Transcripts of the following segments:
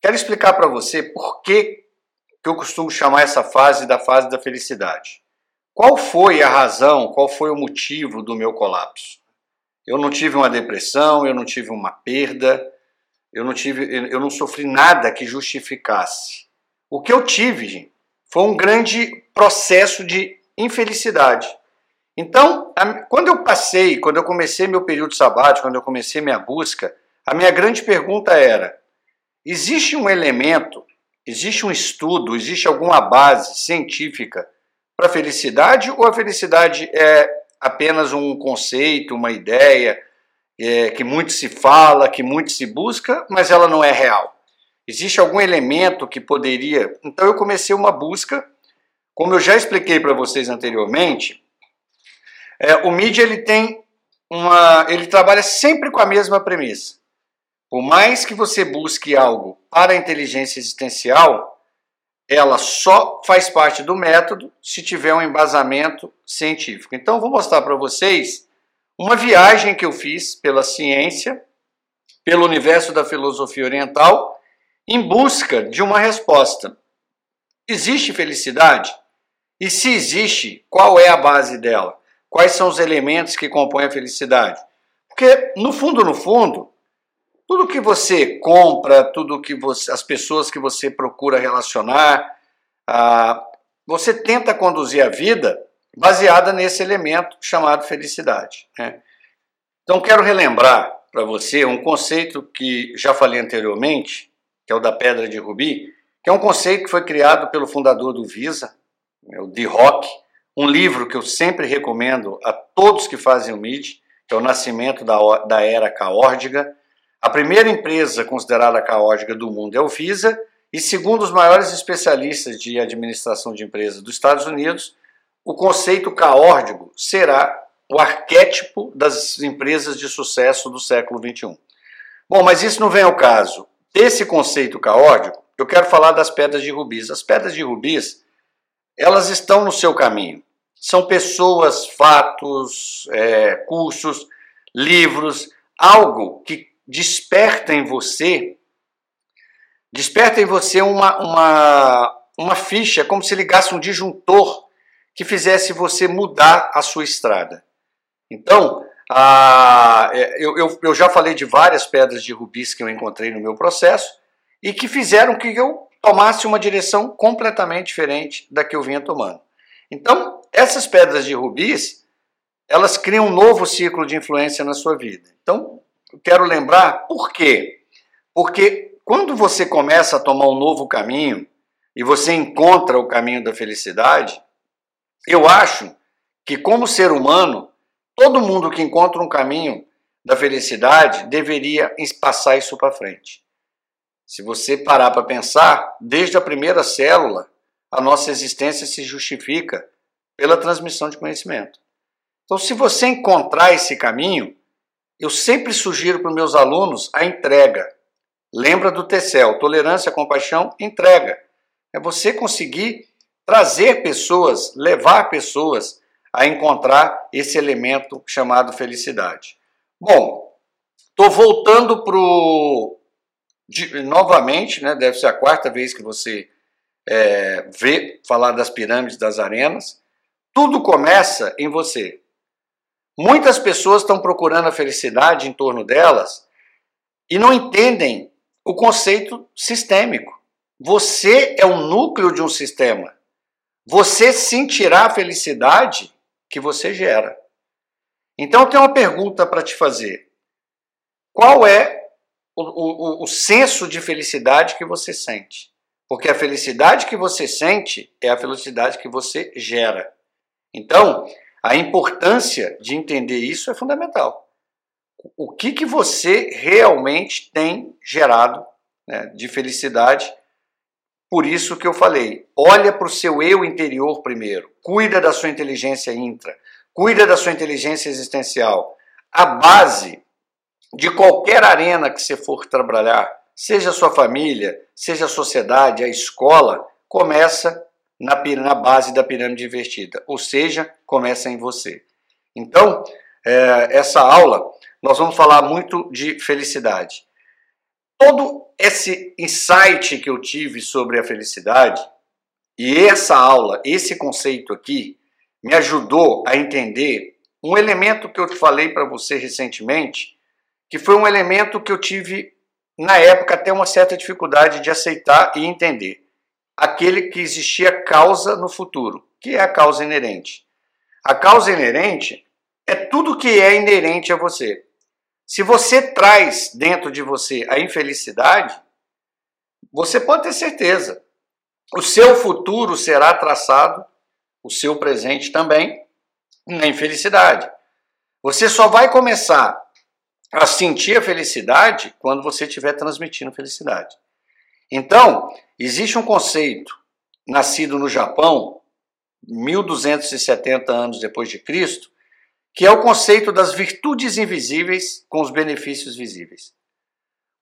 Quero explicar para você por que, que eu costumo chamar essa fase da fase da felicidade. Qual foi a razão, qual foi o motivo do meu colapso? Eu não tive uma depressão, eu não tive uma perda, eu não tive, eu não sofri nada que justificasse. O que eu tive, gente, foi um grande processo de infelicidade. Então, quando eu passei, quando eu comecei meu período sabático, quando eu comecei minha busca, a minha grande pergunta era: existe um elemento, existe um estudo, existe alguma base científica para a felicidade ou a felicidade é apenas um conceito, uma ideia é, que muito se fala, que muito se busca, mas ela não é real? Existe algum elemento que poderia. Então eu comecei uma busca, como eu já expliquei para vocês anteriormente. É, o mídia ele tem uma, ele trabalha sempre com a mesma premissa. Por mais que você busque algo para a inteligência existencial, ela só faz parte do método se tiver um embasamento científico. Então, vou mostrar para vocês uma viagem que eu fiz pela ciência, pelo universo da filosofia oriental, em busca de uma resposta. Existe felicidade? E se existe, qual é a base dela? Quais são os elementos que compõem a felicidade? Porque, no fundo, no fundo, tudo que você compra, tudo que você, as pessoas que você procura relacionar, ah, você tenta conduzir a vida baseada nesse elemento chamado felicidade. Né? Então, quero relembrar para você um conceito que já falei anteriormente, que é o da pedra de rubi, que é um conceito que foi criado pelo fundador do Visa, né, o D. Rock, um livro que eu sempre recomendo a todos que fazem o MID, que é o Nascimento da, da Era Caórdiga, a primeira empresa considerada caótica do mundo é o Visa, e segundo os maiores especialistas de administração de empresas dos Estados Unidos, o conceito caórdico será o arquétipo das empresas de sucesso do século XXI. Bom, mas isso não vem ao caso. Desse conceito caórdico, eu quero falar das pedras de rubis. As pedras de rubis, elas estão no seu caminho. São pessoas, fatos, é, cursos, livros, algo que desperta em você, desperta em você uma, uma, uma ficha, como se ligasse um disjuntor que fizesse você mudar a sua estrada. Então, a, é, eu, eu, eu já falei de várias pedras de rubis que eu encontrei no meu processo e que fizeram que eu tomasse uma direção completamente diferente da que eu vinha tomando. Então, essas pedras de rubis, elas criam um novo ciclo de influência na sua vida. Então, eu quero lembrar por quê? Porque quando você começa a tomar um novo caminho e você encontra o caminho da felicidade, eu acho que, como ser humano, todo mundo que encontra um caminho da felicidade deveria passar isso para frente. Se você parar para pensar, desde a primeira célula, a nossa existência se justifica pela transmissão de conhecimento. Então, se você encontrar esse caminho, eu sempre sugiro para os meus alunos a entrega. Lembra do TCL, tolerância, compaixão, entrega. É você conseguir trazer pessoas, levar pessoas a encontrar esse elemento chamado felicidade. Bom, estou voltando para. Novamente, né, deve ser a quarta vez que você é, vê falar das pirâmides das arenas. Tudo começa em você. Muitas pessoas estão procurando a felicidade em torno delas e não entendem o conceito sistêmico. Você é o núcleo de um sistema. Você sentirá a felicidade que você gera. Então eu tenho uma pergunta para te fazer. Qual é o, o, o senso de felicidade que você sente? Porque a felicidade que você sente é a felicidade que você gera. Então, a importância de entender isso é fundamental. O que, que você realmente tem gerado né, de felicidade? Por isso que eu falei, olha para o seu eu interior primeiro, cuida da sua inteligência intra, cuida da sua inteligência existencial. A base de qualquer arena que você for trabalhar, seja a sua família, seja a sociedade, a escola, começa na, na base da pirâmide invertida, ou seja, começa em você. Então, é, essa aula, nós vamos falar muito de felicidade. Todo esse insight que eu tive sobre a felicidade, e essa aula, esse conceito aqui, me ajudou a entender um elemento que eu falei para você recentemente, que foi um elemento que eu tive na época até uma certa dificuldade de aceitar e entender. Aquele que existia causa no futuro, que é a causa inerente. A causa inerente é tudo que é inerente a você. Se você traz dentro de você a infelicidade, você pode ter certeza. O seu futuro será traçado, o seu presente também, na infelicidade. Você só vai começar a sentir a felicidade quando você estiver transmitindo felicidade. Então, existe um conceito nascido no Japão, 1270 anos depois de Cristo, que é o conceito das virtudes invisíveis com os benefícios visíveis.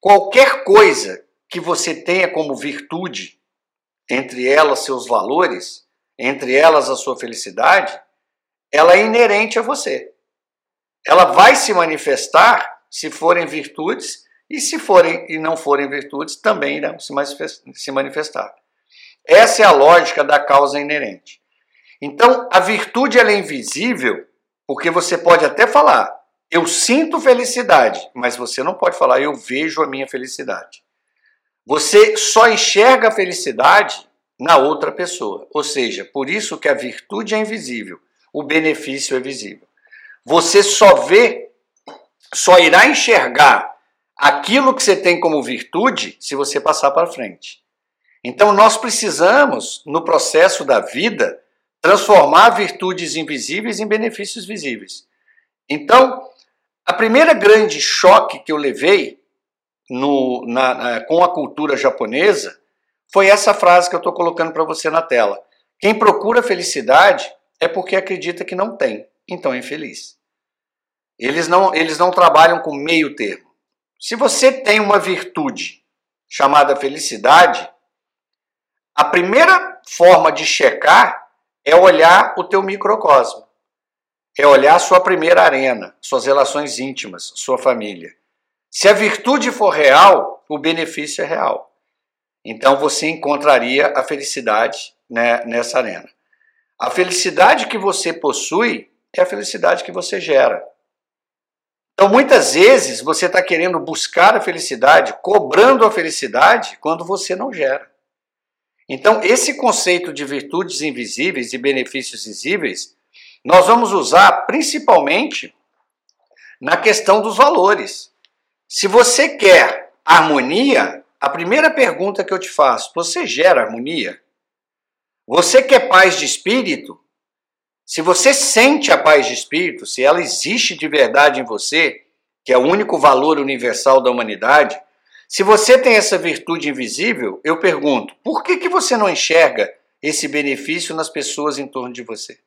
Qualquer coisa que você tenha como virtude, entre elas seus valores, entre elas a sua felicidade, ela é inerente a você. Ela vai se manifestar se forem virtudes, e se forem e não forem virtudes, também irão se manifestar. Essa é a lógica da causa inerente. Então, a virtude ela é invisível, porque você pode até falar, eu sinto felicidade, mas você não pode falar, eu vejo a minha felicidade. Você só enxerga a felicidade na outra pessoa. Ou seja, por isso que a virtude é invisível, o benefício é visível. Você só vê só irá enxergar aquilo que você tem como virtude se você passar para frente. Então nós precisamos, no processo da vida, transformar virtudes invisíveis em benefícios visíveis. Então, a primeira grande choque que eu levei no, na, na, com a cultura japonesa foi essa frase que eu estou colocando para você na tela. Quem procura felicidade é porque acredita que não tem, então é infeliz. Eles não, eles não trabalham com meio termo. Se você tem uma virtude chamada felicidade, a primeira forma de checar é olhar o teu microcosmo. É olhar sua primeira arena, suas relações íntimas, sua família. Se a virtude for real, o benefício é real. Então você encontraria a felicidade né, nessa arena. A felicidade que você possui é a felicidade que você gera. Então, muitas vezes, você está querendo buscar a felicidade, cobrando a felicidade, quando você não gera. Então, esse conceito de virtudes invisíveis e benefícios visíveis, nós vamos usar principalmente na questão dos valores. Se você quer harmonia, a primeira pergunta que eu te faço: você gera harmonia? Você quer paz de espírito? Se você sente a paz de espírito, se ela existe de verdade em você, que é o único valor universal da humanidade, se você tem essa virtude invisível, eu pergunto, por que, que você não enxerga esse benefício nas pessoas em torno de você?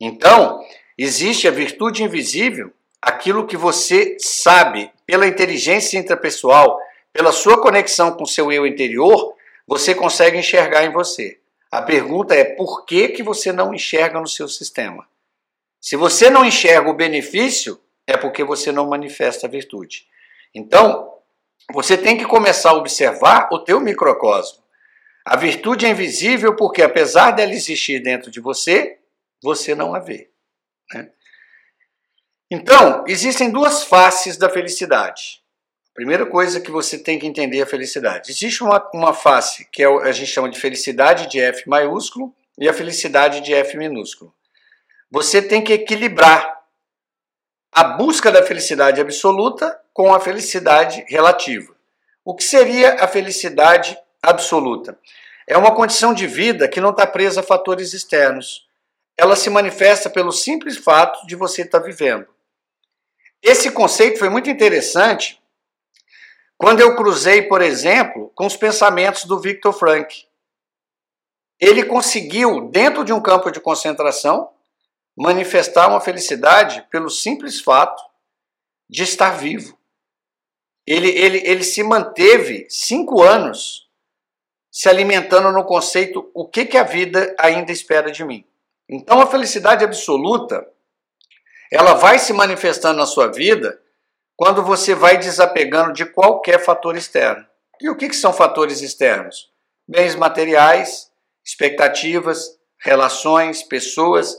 Então, existe a virtude invisível, aquilo que você sabe pela inteligência intrapessoal, pela sua conexão com seu eu interior, você consegue enxergar em você. A pergunta é por que, que você não enxerga no seu sistema? Se você não enxerga o benefício, é porque você não manifesta a virtude. Então, você tem que começar a observar o teu microcosmo. A virtude é invisível porque, apesar dela existir dentro de você, você não a vê. Né? Então, existem duas faces da felicidade. Primeira coisa que você tem que entender é a felicidade. Existe uma, uma face que é, a gente chama de felicidade de F maiúsculo e a felicidade de F minúsculo. Você tem que equilibrar a busca da felicidade absoluta com a felicidade relativa. O que seria a felicidade absoluta? É uma condição de vida que não está presa a fatores externos. Ela se manifesta pelo simples fato de você estar tá vivendo. Esse conceito foi muito interessante quando eu cruzei, por exemplo, com os pensamentos do Viktor Frank, ele conseguiu, dentro de um campo de concentração, manifestar uma felicidade pelo simples fato de estar vivo. Ele, ele, ele se manteve cinco anos se alimentando no conceito o que, que a vida ainda espera de mim. Então a felicidade absoluta, ela vai se manifestando na sua vida quando você vai desapegando de qualquer fator externo. E o que, que são fatores externos? Bens materiais, expectativas, relações, pessoas.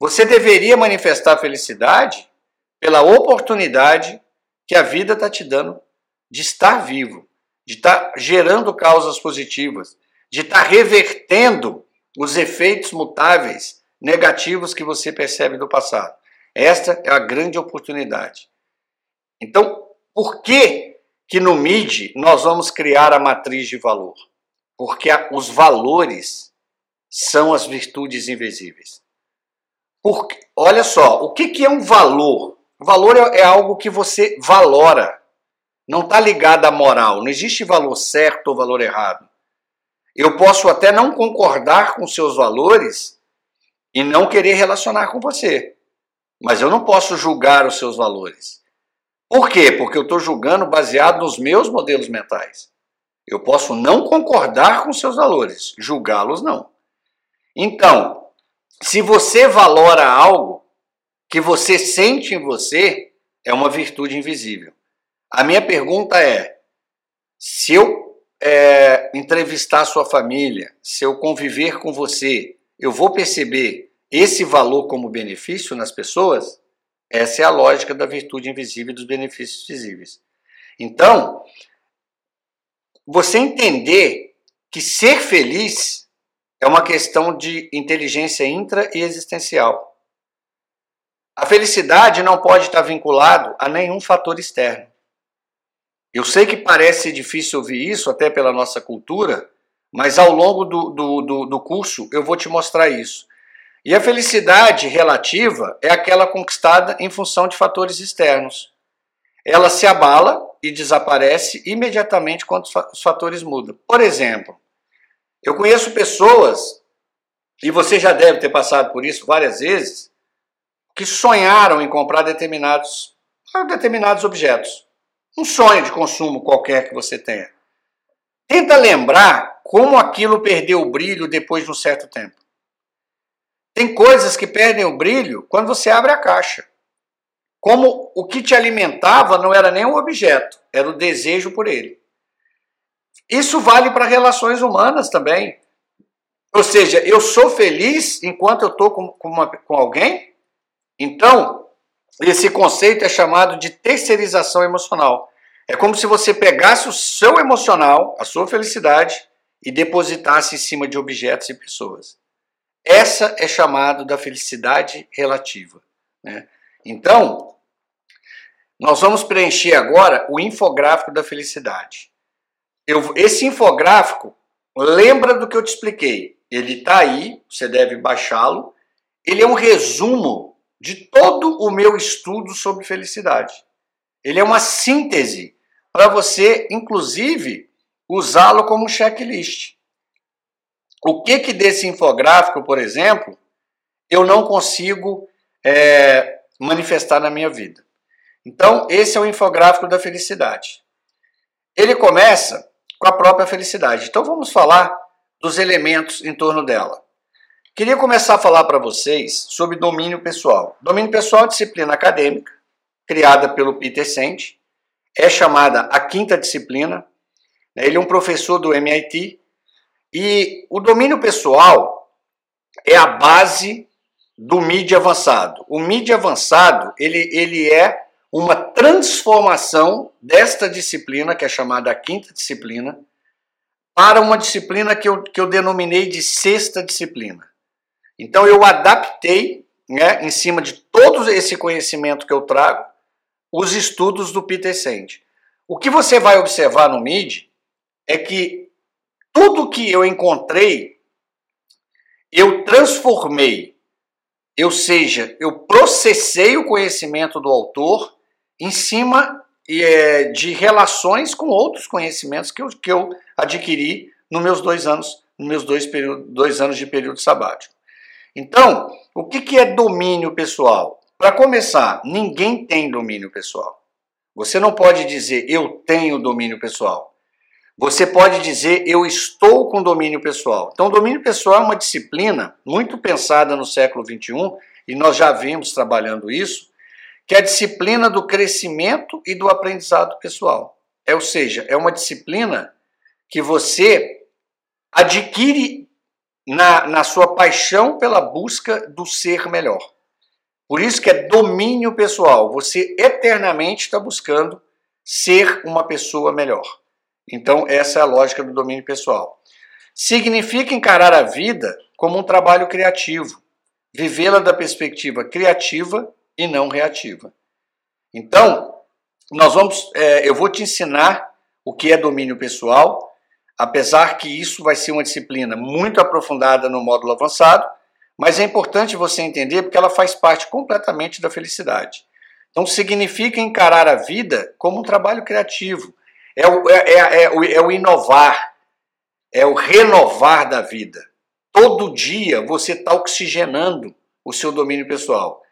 Você deveria manifestar felicidade pela oportunidade que a vida está te dando de estar vivo, de estar gerando causas positivas, de estar revertendo os efeitos mutáveis negativos que você percebe do passado. Esta é a grande oportunidade. Então, por que que no MID nós vamos criar a matriz de valor? Porque os valores são as virtudes invisíveis. Porque, olha só, o que, que é um valor? Valor é, é algo que você valora. Não está ligado à moral. Não existe valor certo ou valor errado. Eu posso até não concordar com seus valores e não querer relacionar com você. Mas eu não posso julgar os seus valores. Por quê? Porque eu estou julgando baseado nos meus modelos mentais. Eu posso não concordar com seus valores, julgá-los não. Então, se você valora algo que você sente em você, é uma virtude invisível. A minha pergunta é: se eu é, entrevistar sua família, se eu conviver com você, eu vou perceber esse valor como benefício nas pessoas? Essa é a lógica da virtude invisível e dos benefícios visíveis. Então, você entender que ser feliz é uma questão de inteligência intra e existencial. A felicidade não pode estar vinculado a nenhum fator externo. Eu sei que parece difícil ouvir isso, até pela nossa cultura, mas ao longo do, do, do, do curso eu vou te mostrar isso. E a felicidade relativa é aquela conquistada em função de fatores externos. Ela se abala e desaparece imediatamente quando os fatores mudam. Por exemplo, eu conheço pessoas, e você já deve ter passado por isso várias vezes, que sonharam em comprar determinados, determinados objetos. Um sonho de consumo qualquer que você tenha. Tenta lembrar como aquilo perdeu o brilho depois de um certo tempo. Tem coisas que perdem o brilho quando você abre a caixa. Como o que te alimentava não era nem o objeto, era o desejo por ele. Isso vale para relações humanas também. Ou seja, eu sou feliz enquanto eu estou com, com, com alguém então, esse conceito é chamado de terceirização emocional. É como se você pegasse o seu emocional, a sua felicidade, e depositasse em cima de objetos e pessoas. Essa é chamado da felicidade relativa. Né? Então, nós vamos preencher agora o infográfico da felicidade. Eu, esse infográfico, lembra do que eu te expliquei. Ele está aí, você deve baixá-lo. Ele é um resumo de todo o meu estudo sobre felicidade. Ele é uma síntese para você, inclusive, usá-lo como checklist. O que que desse infográfico, por exemplo, eu não consigo é, manifestar na minha vida? Então, esse é o infográfico da felicidade. Ele começa com a própria felicidade. Então, vamos falar dos elementos em torno dela. Queria começar a falar para vocês sobre domínio pessoal. Domínio pessoal é disciplina acadêmica, criada pelo Peter Senge, é chamada a quinta disciplina. Né? Ele é um professor do MIT e o domínio pessoal é a base do MIDI avançado. O MIDI avançado ele, ele é uma transformação desta disciplina, que é chamada a quinta disciplina, para uma disciplina que eu, que eu denominei de sexta disciplina. Então eu adaptei, né, em cima de todo esse conhecimento que eu trago, os estudos do Peter Senge. O que você vai observar no MID é que tudo que eu encontrei, eu transformei, ou seja, eu processei o conhecimento do autor em cima é, de relações com outros conhecimentos que eu, que eu adquiri nos meus dois anos, nos meus dois, período, dois anos de período sabático. Então, o que, que é domínio pessoal? Para começar, ninguém tem domínio pessoal. Você não pode dizer eu tenho domínio pessoal. você pode dizer eu estou com domínio pessoal. Então, domínio pessoal é uma disciplina muito pensada no século XXI, e nós já vimos trabalhando isso, que é a disciplina do crescimento e do aprendizado pessoal. É, ou seja, é uma disciplina que você adquire na, na sua paixão pela busca do ser melhor. Por isso que é domínio pessoal. Você eternamente está buscando ser uma pessoa melhor. Então, essa é a lógica do domínio pessoal. Significa encarar a vida como um trabalho criativo, vivê-la da perspectiva criativa e não reativa. Então, nós vamos, é, eu vou te ensinar o que é domínio pessoal, apesar que isso vai ser uma disciplina muito aprofundada no módulo avançado, mas é importante você entender porque ela faz parte completamente da felicidade. Então, significa encarar a vida como um trabalho criativo, é o, é, é, é, o, é o inovar, é o renovar da vida. Todo dia você está oxigenando o seu domínio pessoal.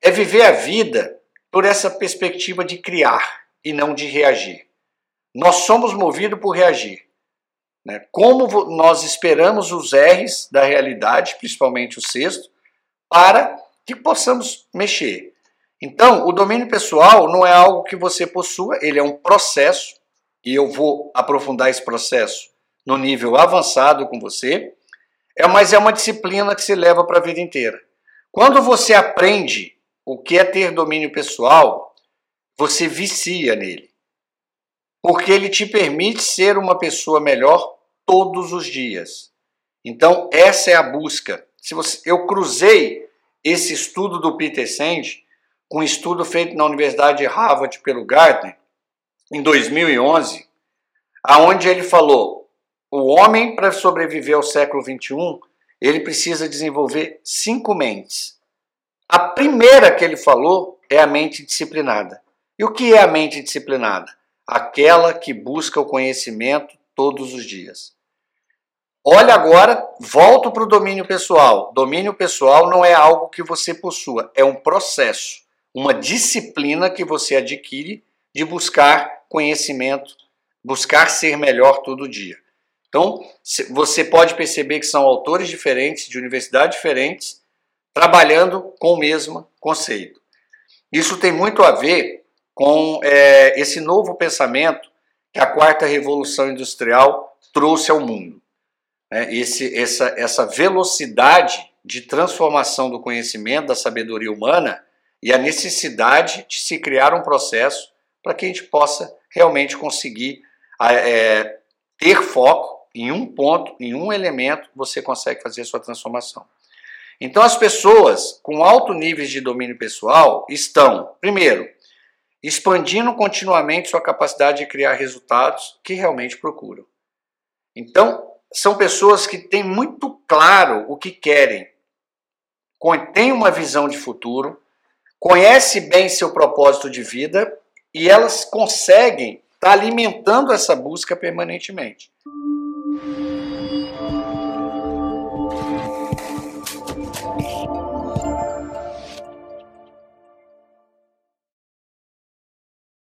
É viver a vida por essa perspectiva de criar e não de reagir. Nós somos movidos por reagir. Né? Como nós esperamos os R's da realidade, principalmente o sexto, para que possamos mexer. Então, o domínio pessoal não é algo que você possua, ele é um processo e eu vou aprofundar esse processo no nível avançado com você, é, mas é uma disciplina que se leva para a vida inteira. Quando você aprende o que é ter domínio pessoal, você vicia nele. Porque ele te permite ser uma pessoa melhor todos os dias. Então, essa é a busca. Se você, eu cruzei esse estudo do Peter Senge com um estudo feito na Universidade de Harvard pelo Gardner, em 2011, aonde ele falou: o homem para sobreviver ao século 21, ele precisa desenvolver cinco mentes. A primeira que ele falou é a mente disciplinada. E o que é a mente disciplinada? Aquela que busca o conhecimento todos os dias. Olha agora, volto para o domínio pessoal. Domínio pessoal não é algo que você possua, é um processo, uma disciplina que você adquire de buscar conhecimento, buscar ser melhor todo dia. Então, você pode perceber que são autores diferentes, de universidades diferentes, trabalhando com o mesmo conceito. Isso tem muito a ver com é, esse novo pensamento que a quarta revolução industrial trouxe ao mundo. É, esse, essa, essa velocidade de transformação do conhecimento, da sabedoria humana e a necessidade de se criar um processo para que a gente possa realmente conseguir é, ter foco em um ponto, em um elemento, você consegue fazer a sua transformação. Então, as pessoas com alto nível de domínio pessoal estão, primeiro, expandindo continuamente sua capacidade de criar resultados que realmente procuram. Então, são pessoas que têm muito claro o que querem, têm uma visão de futuro, conhece bem seu propósito de vida e elas conseguem estar tá alimentando essa busca permanentemente.